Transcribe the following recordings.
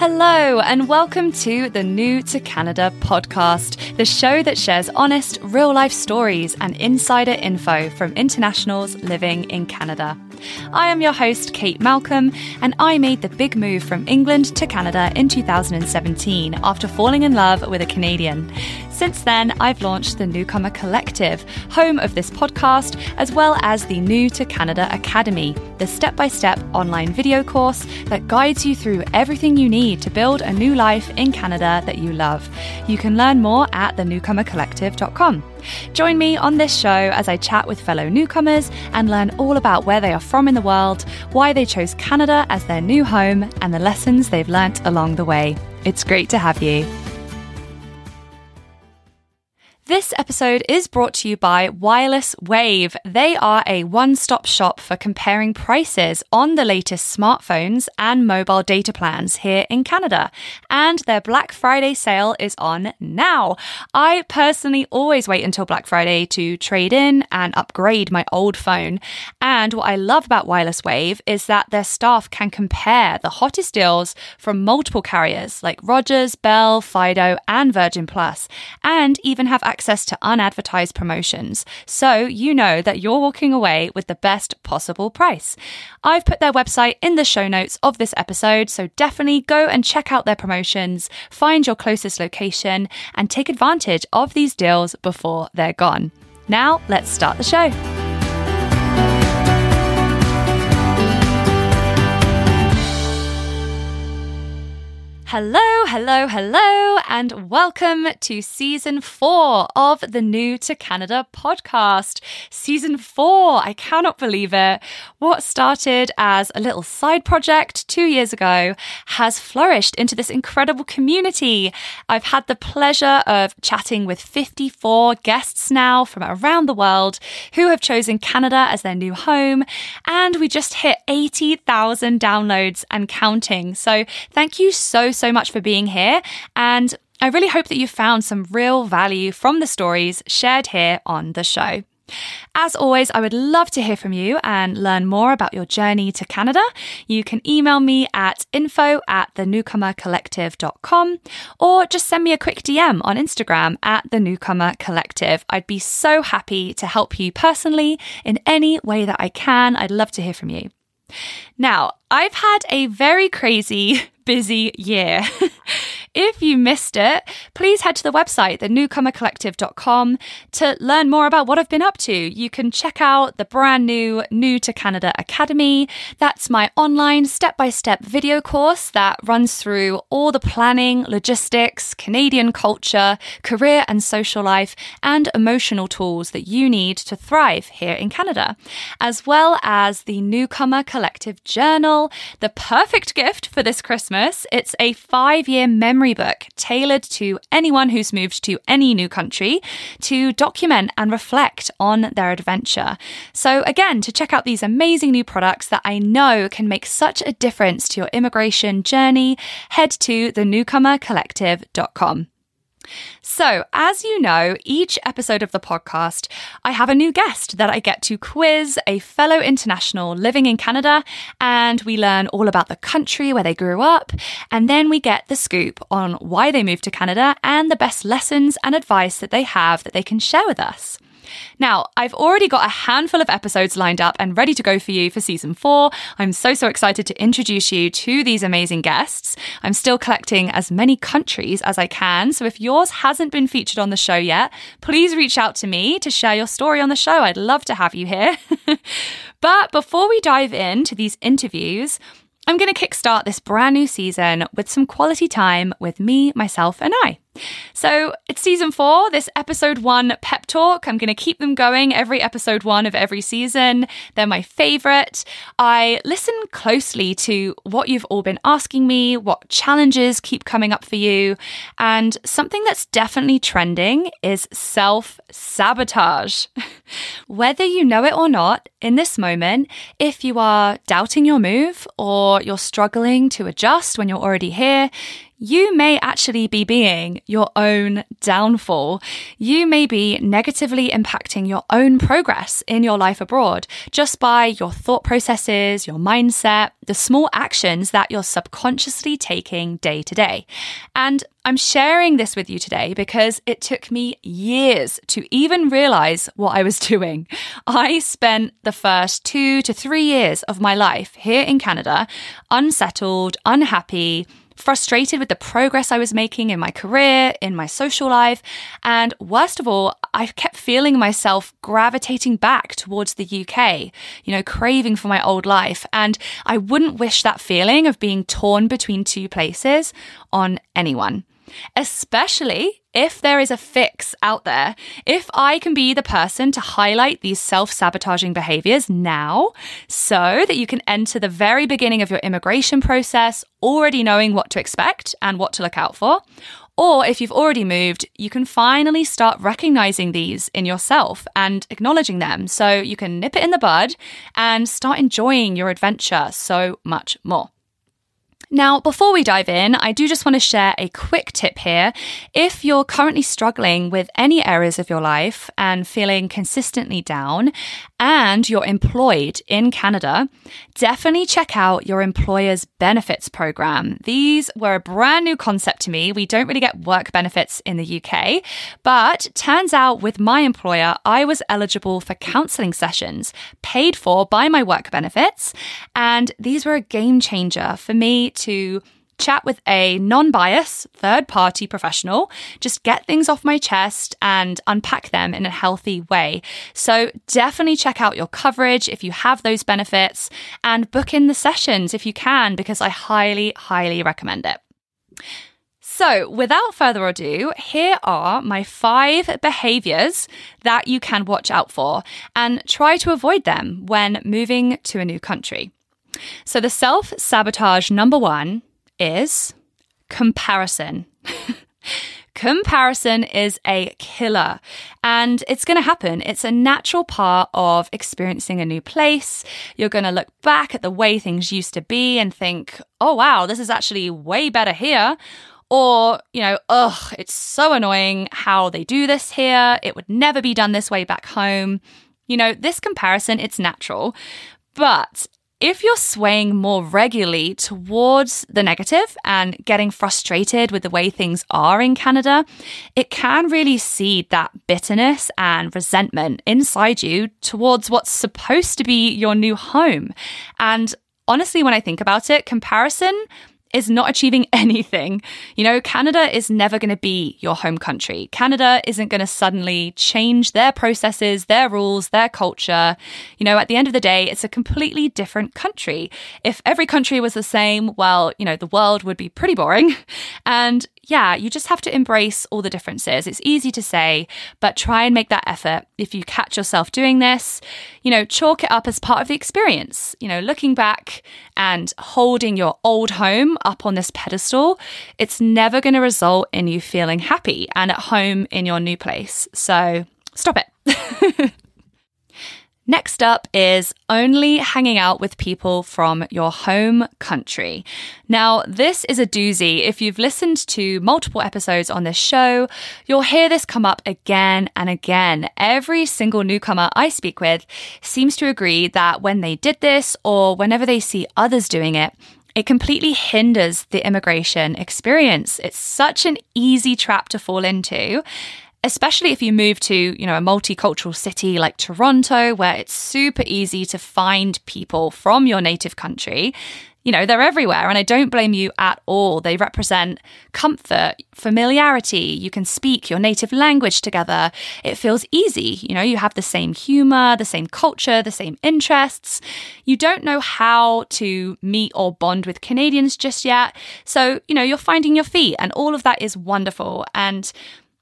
Hello, and welcome to the New to Canada podcast, the show that shares honest, real life stories and insider info from internationals living in Canada. I am your host, Kate Malcolm, and I made the big move from England to Canada in 2017 after falling in love with a Canadian. Since then, I've launched the Newcomer Collective, home of this podcast, as well as the New to Canada Academy, the step by step online video course that guides you through everything you need to build a new life in Canada that you love. You can learn more at thenewcomercollective.com. Join me on this show as I chat with fellow newcomers and learn all about where they are from in the world, why they chose Canada as their new home, and the lessons they've learnt along the way. It's great to have you. This episode is brought to you by Wireless Wave. They are a one stop shop for comparing prices on the latest smartphones and mobile data plans here in Canada. And their Black Friday sale is on now. I personally always wait until Black Friday to trade in and upgrade my old phone. And what I love about Wireless Wave is that their staff can compare the hottest deals from multiple carriers like Rogers, Bell, Fido, and Virgin Plus, and even have access access to unadvertised promotions, so you know that you're walking away with the best possible price. I've put their website in the show notes of this episode, so definitely go and check out their promotions, find your closest location, and take advantage of these deals before they're gone. Now, let's start the show. Hello, hello, hello, and welcome to season four of the New to Canada podcast. Season four, I cannot believe it. What started as a little side project two years ago has flourished into this incredible community. I've had the pleasure of chatting with 54 guests now from around the world who have chosen Canada as their new home, and we just hit 80,000 downloads and counting. So thank you so, so much for being here. And I really hope that you found some real value from the stories shared here on the show. As always, I would love to hear from you and learn more about your journey to Canada. You can email me at info at thenewcomercollective.com or just send me a quick DM on Instagram at the Newcomer Collective. I'd be so happy to help you personally in any way that I can. I'd love to hear from you. Now, I've had a very crazy busy year. if you missed it, please head to the website, thenewcomercollective.com, to learn more about what I've been up to. You can check out the brand new New to Canada Academy. That's my online step by step video course that runs through all the planning, logistics, Canadian culture, career and social life, and emotional tools that you need to thrive here in Canada, as well as the Newcomer Collective Journal, the perfect gift for this Christmas. It's a five year memory book tailored to anyone who's moved to any new country to document and reflect on their adventure. So, again, to check out these amazing new products that I know can make such a difference to your immigration journey, head to thenewcomercollective.com. So, as you know, each episode of the podcast, I have a new guest that I get to quiz a fellow international living in Canada, and we learn all about the country where they grew up, and then we get the scoop on why they moved to Canada and the best lessons and advice that they have that they can share with us. Now, I've already got a handful of episodes lined up and ready to go for you for season four. I'm so, so excited to introduce you to these amazing guests. I'm still collecting as many countries as I can. So if yours hasn't been featured on the show yet, please reach out to me to share your story on the show. I'd love to have you here. but before we dive into these interviews, I'm going to kickstart this brand new season with some quality time with me, myself, and I. So it's season four, this episode one pep talk. I'm going to keep them going every episode one of every season. They're my favorite. I listen closely to what you've all been asking me, what challenges keep coming up for you. And something that's definitely trending is self sabotage. Whether you know it or not, in this moment, if you are doubting your move or you're struggling to adjust when you're already here, you may actually be being your own downfall. You may be negatively impacting your own progress in your life abroad just by your thought processes, your mindset, the small actions that you're subconsciously taking day to day. And I'm sharing this with you today because it took me years to even realize what I was doing. I spent the first two to three years of my life here in Canada unsettled, unhappy, frustrated with the progress I was making in my career, in my social life, and worst of all, I kept feeling myself gravitating back towards the UK, you know, craving for my old life. And I wouldn't wish that feeling of being torn between two places on anyone especially if there is a fix out there. If I can be the person to highlight these self sabotaging behaviors now so that you can enter the very beginning of your immigration process already knowing what to expect and what to look out for. Or if you've already moved, you can finally start recognizing these in yourself and acknowledging them so you can nip it in the bud and start enjoying your adventure so much more. Now, before we dive in, I do just want to share a quick tip here. If you're currently struggling with any areas of your life and feeling consistently down, and you're employed in Canada, definitely check out your employer's benefits program. These were a brand new concept to me. We don't really get work benefits in the UK, but turns out with my employer, I was eligible for counseling sessions paid for by my work benefits. And these were a game changer for me to chat with a non bias third party professional, just get things off my chest and unpack them in a healthy way. So definitely check out your coverage if you have those benefits and book in the sessions if you can, because I highly, highly recommend it. So, without further ado, here are my five behaviors that you can watch out for and try to avoid them when moving to a new country. So, the self sabotage number one is comparison. Comparison is a killer and it's going to happen. It's a natural part of experiencing a new place. You're going to look back at the way things used to be and think, oh, wow, this is actually way better here. Or, you know, ugh, it's so annoying how they do this here. It would never be done this way back home. You know, this comparison, it's natural, but if you're swaying more regularly towards the negative and getting frustrated with the way things are in Canada, it can really seed that bitterness and resentment inside you towards what's supposed to be your new home. And honestly, when I think about it, comparison is not achieving anything. You know, Canada is never going to be your home country. Canada isn't going to suddenly change their processes, their rules, their culture. You know, at the end of the day, it's a completely different country. If every country was the same, well, you know, the world would be pretty boring. And yeah, you just have to embrace all the differences. It's easy to say, but try and make that effort. If you catch yourself doing this, you know, chalk it up as part of the experience. You know, looking back and holding your old home up on this pedestal, it's never going to result in you feeling happy and at home in your new place. So stop it. Next up is only hanging out with people from your home country. Now, this is a doozy. If you've listened to multiple episodes on this show, you'll hear this come up again and again. Every single newcomer I speak with seems to agree that when they did this or whenever they see others doing it, it completely hinders the immigration experience. It's such an easy trap to fall into especially if you move to, you know, a multicultural city like Toronto, where it's super easy to find people from your native country. You know, they're everywhere, and I don't blame you at all. They represent comfort, familiarity. You can speak your native language together. It feels easy. You know, you have the same humor, the same culture, the same interests. You don't know how to meet or bond with Canadians just yet. So, you know, you're finding your feet, and all of that is wonderful. And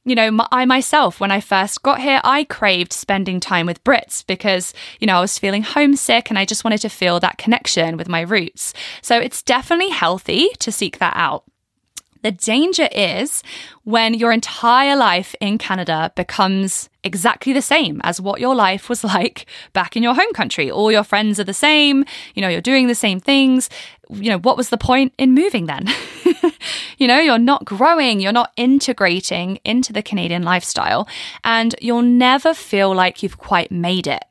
you know, I myself, when I first got here, I craved spending time with Brits because, you know, I was feeling homesick and I just wanted to feel that connection with my roots. So it's definitely healthy to seek that out. The danger is when your entire life in Canada becomes exactly the same as what your life was like back in your home country. All your friends are the same, you know, you're doing the same things. You know, what was the point in moving then? you know, you're not growing, you're not integrating into the Canadian lifestyle, and you'll never feel like you've quite made it.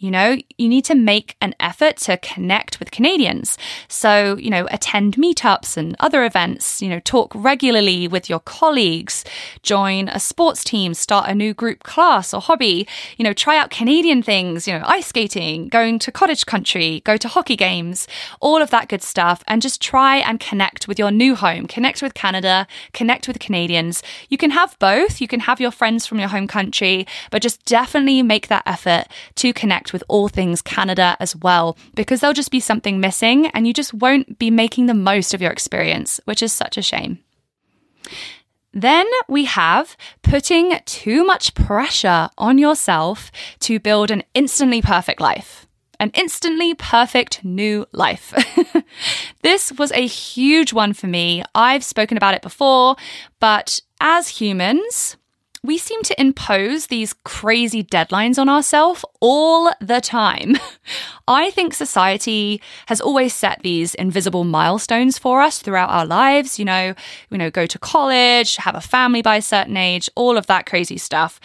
You know, you need to make an effort to connect with Canadians. So, you know, attend meetups and other events, you know, talk regularly with your colleagues, join a sports team, start a new group class or hobby, you know, try out Canadian things, you know, ice skating, going to cottage country, go to hockey games, all of that good stuff, and just try and connect with your new home, connect with Canada, connect with Canadians. You can have both. You can have your friends from your home country, but just definitely make that effort to connect connect with all things Canada as well, because there'll just be something missing and you just won't be making the most of your experience, which is such a shame. Then we have putting too much pressure on yourself to build an instantly perfect life. An instantly perfect new life. this was a huge one for me. I've spoken about it before, but as humans, we seem to impose these crazy deadlines on ourselves all the time. I think society has always set these invisible milestones for us throughout our lives, you know, you know, go to college, have a family by a certain age, all of that crazy stuff.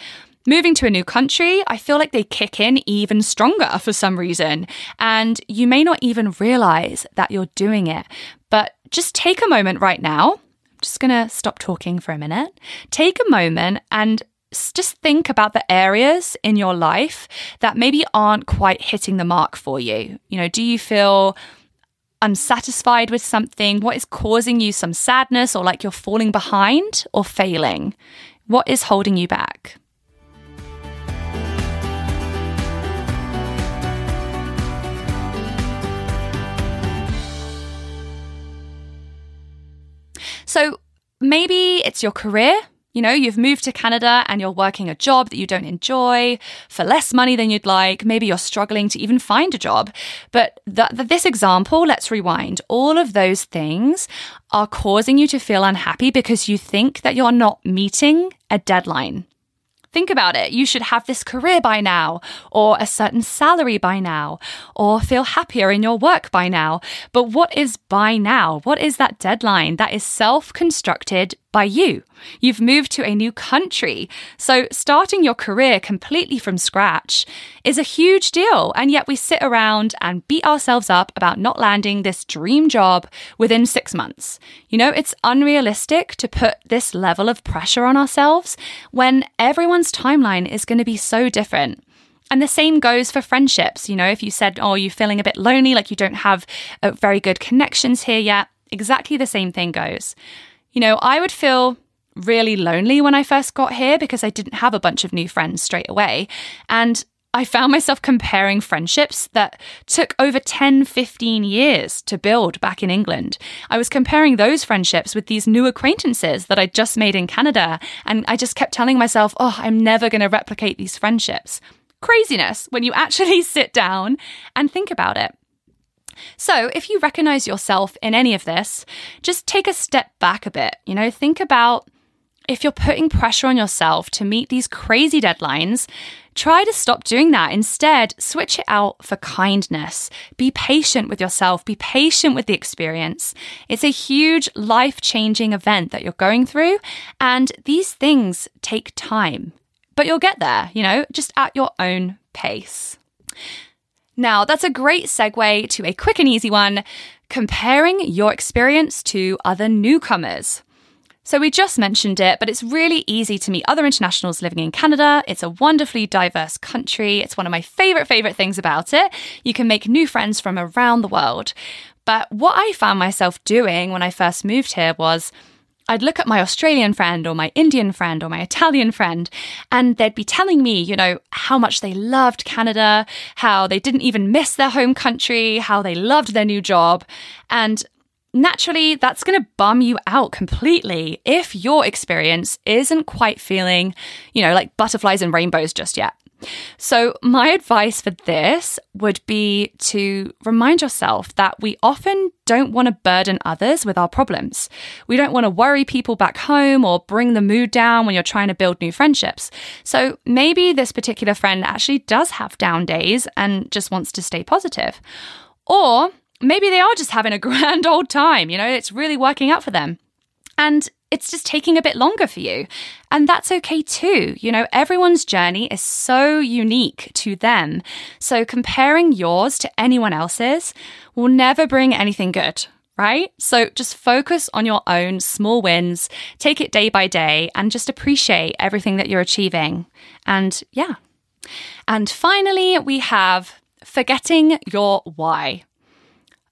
Moving to a new country, I feel like they kick in even stronger for some reason. And you may not even realize that you're doing it. But just take a moment right now just going to stop talking for a minute. Take a moment and just think about the areas in your life that maybe aren't quite hitting the mark for you. You know, do you feel unsatisfied with something? What is causing you some sadness or like you're falling behind or failing? What is holding you back? So maybe it's your career. You know, you've moved to Canada and you're working a job that you don't enjoy for less money than you'd like. Maybe you're struggling to even find a job. But th- th- this example, let's rewind. All of those things are causing you to feel unhappy because you think that you're not meeting a deadline. Think about it. You should have this career by now, or a certain salary by now, or feel happier in your work by now. But what is by now? What is that deadline that is self constructed by you? You've moved to a new country. So starting your career completely from scratch is a huge deal. And yet we sit around and beat ourselves up about not landing this dream job within six months. You know, it's unrealistic to put this level of pressure on ourselves when everyone's timeline is going to be so different. And the same goes for friendships. You know, if you said, oh, you're feeling a bit lonely, like you don't have uh, very good connections here yet, exactly the same thing goes. You know, I would feel really lonely when I first got here because I didn't have a bunch of new friends straight away. And I found myself comparing friendships that took over 10, 15 years to build back in England. I was comparing those friendships with these new acquaintances that I'd just made in Canada. And I just kept telling myself, oh, I'm never going to replicate these friendships. Craziness when you actually sit down and think about it. So, if you recognize yourself in any of this, just take a step back a bit. You know, think about if you're putting pressure on yourself to meet these crazy deadlines, try to stop doing that. Instead, switch it out for kindness. Be patient with yourself, be patient with the experience. It's a huge life changing event that you're going through, and these things take time. But you'll get there, you know, just at your own pace. Now, that's a great segue to a quick and easy one comparing your experience to other newcomers. So, we just mentioned it, but it's really easy to meet other internationals living in Canada. It's a wonderfully diverse country. It's one of my favorite, favorite things about it. You can make new friends from around the world. But what I found myself doing when I first moved here was I'd look at my Australian friend or my Indian friend or my Italian friend, and they'd be telling me, you know, how much they loved Canada, how they didn't even miss their home country, how they loved their new job. And naturally, that's going to bum you out completely if your experience isn't quite feeling, you know, like butterflies and rainbows just yet. So, my advice for this would be to remind yourself that we often don't want to burden others with our problems. We don't want to worry people back home or bring the mood down when you're trying to build new friendships. So, maybe this particular friend actually does have down days and just wants to stay positive. Or maybe they are just having a grand old time, you know, it's really working out for them. And it's just taking a bit longer for you. And that's okay too. You know, everyone's journey is so unique to them. So comparing yours to anyone else's will never bring anything good, right? So just focus on your own small wins, take it day by day, and just appreciate everything that you're achieving. And yeah. And finally, we have forgetting your why.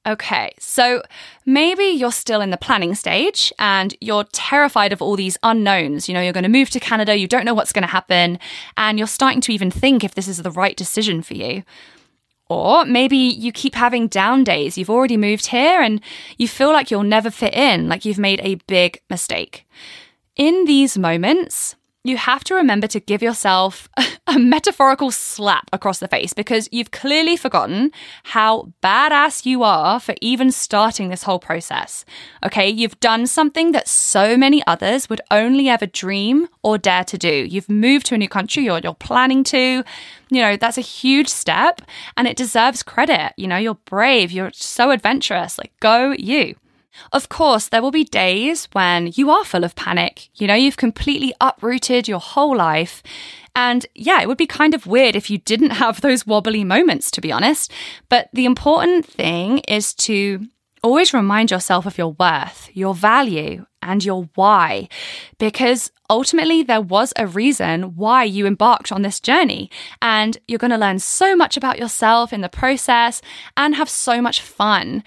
Okay, so maybe you're still in the planning stage and you're terrified of all these unknowns. You know, you're going to move to Canada, you don't know what's going to happen, and you're starting to even think if this is the right decision for you. Or maybe you keep having down days. You've already moved here and you feel like you'll never fit in, like you've made a big mistake. In these moments, you have to remember to give yourself a metaphorical slap across the face because you've clearly forgotten how badass you are for even starting this whole process. Okay, you've done something that so many others would only ever dream or dare to do. You've moved to a new country or you're planning to. You know, that's a huge step and it deserves credit. You know, you're brave, you're so adventurous. Like, go you. Of course, there will be days when you are full of panic. You know, you've completely uprooted your whole life. And yeah, it would be kind of weird if you didn't have those wobbly moments, to be honest. But the important thing is to always remind yourself of your worth, your value, and your why. Because ultimately, there was a reason why you embarked on this journey. And you're going to learn so much about yourself in the process and have so much fun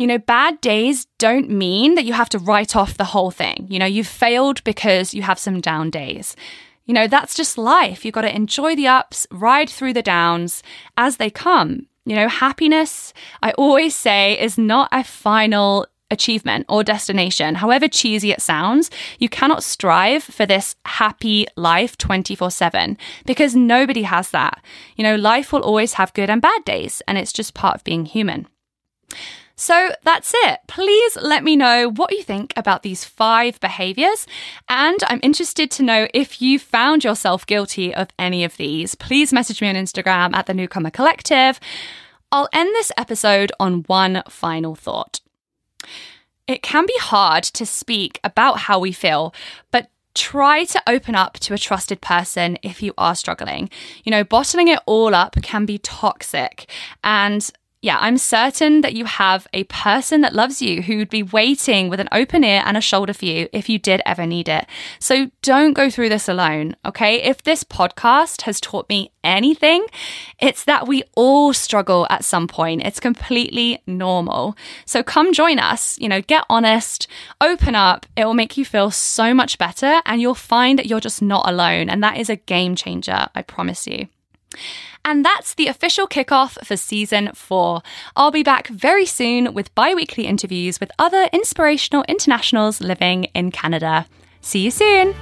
you know, bad days don't mean that you have to write off the whole thing. You know, you've failed because you have some down days. You know, that's just life. You've got to enjoy the ups, ride through the downs as they come. You know, happiness, I always say, is not a final achievement or destination. However cheesy it sounds, you cannot strive for this happy life 24 7 because nobody has that. You know, life will always have good and bad days, and it's just part of being human. So that's it. Please let me know what you think about these five behaviors. And I'm interested to know if you found yourself guilty of any of these. Please message me on Instagram at the Newcomer Collective. I'll end this episode on one final thought. It can be hard to speak about how we feel, but try to open up to a trusted person if you are struggling. You know, bottling it all up can be toxic. And yeah, I'm certain that you have a person that loves you who'd be waiting with an open ear and a shoulder for you if you did ever need it. So don't go through this alone, okay? If this podcast has taught me anything, it's that we all struggle at some point. It's completely normal. So come join us, you know, get honest, open up. It will make you feel so much better and you'll find that you're just not alone. And that is a game changer, I promise you. And that's the official kickoff for season four. I'll be back very soon with bi weekly interviews with other inspirational internationals living in Canada. See you soon.